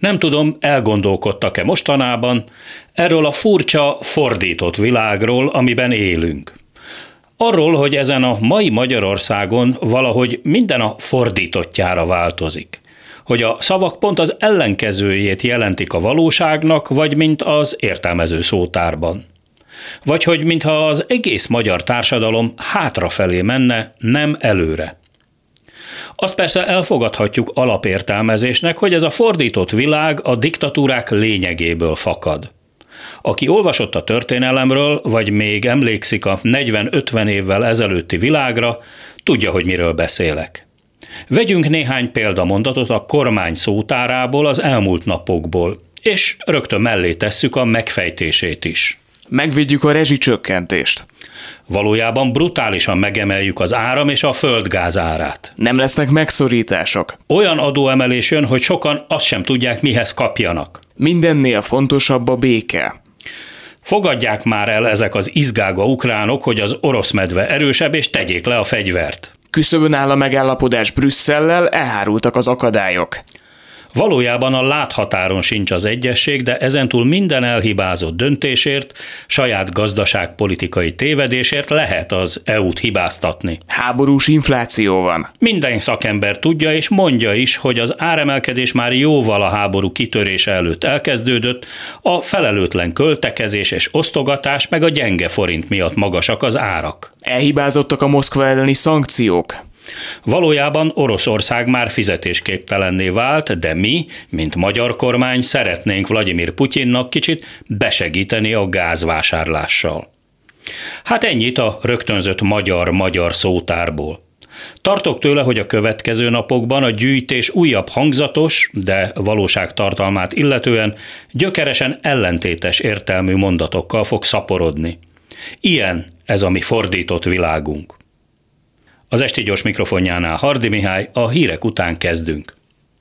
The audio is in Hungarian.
Nem tudom, elgondolkodtak-e mostanában erről a furcsa, fordított világról, amiben élünk. Arról, hogy ezen a mai Magyarországon valahogy minden a fordítottjára változik. Hogy a szavak pont az ellenkezőjét jelentik a valóságnak, vagy mint az értelmező szótárban. Vagy hogy mintha az egész magyar társadalom hátrafelé menne, nem előre. Azt persze elfogadhatjuk alapértelmezésnek, hogy ez a fordított világ a diktatúrák lényegéből fakad. Aki olvasott a történelemről, vagy még emlékszik a 40-50 évvel ezelőtti világra, tudja, hogy miről beszélek. Vegyünk néhány példamondatot a kormány szótárából az elmúlt napokból, és rögtön mellé tesszük a megfejtését is. Megvédjük a rezsicsökkentést. Valójában brutálisan megemeljük az áram és a földgáz árát. Nem lesznek megszorítások. Olyan adóemelés jön, hogy sokan azt sem tudják, mihez kapjanak. Mindennél fontosabb a béke. Fogadják már el ezek az izgága ukránok, hogy az orosz medve erősebb, és tegyék le a fegyvert. Küszöbön áll a megállapodás Brüsszellel, elhárultak az akadályok. Valójában a láthatáron sincs az egyesség, de ezentúl minden elhibázott döntésért, saját gazdaságpolitikai tévedésért lehet az EU-t hibáztatni. Háborús infláció van. Minden szakember tudja és mondja is, hogy az áremelkedés már jóval a háború kitörése előtt elkezdődött, a felelőtlen költekezés és osztogatás meg a gyenge forint miatt magasak az árak. Elhibázottak a Moszkva elleni szankciók. Valójában Oroszország már fizetésképtelenné vált, de mi, mint magyar kormány szeretnénk Vladimir Putyinnak kicsit besegíteni a gázvásárlással. Hát ennyit a rögtönzött magyar-magyar szótárból. Tartok tőle, hogy a következő napokban a gyűjtés újabb hangzatos, de valóságtartalmát illetően gyökeresen ellentétes értelmű mondatokkal fog szaporodni. Ilyen ez a mi fordított világunk. Az esti gyors mikrofonjánál Hardi Mihály, a hírek után kezdünk.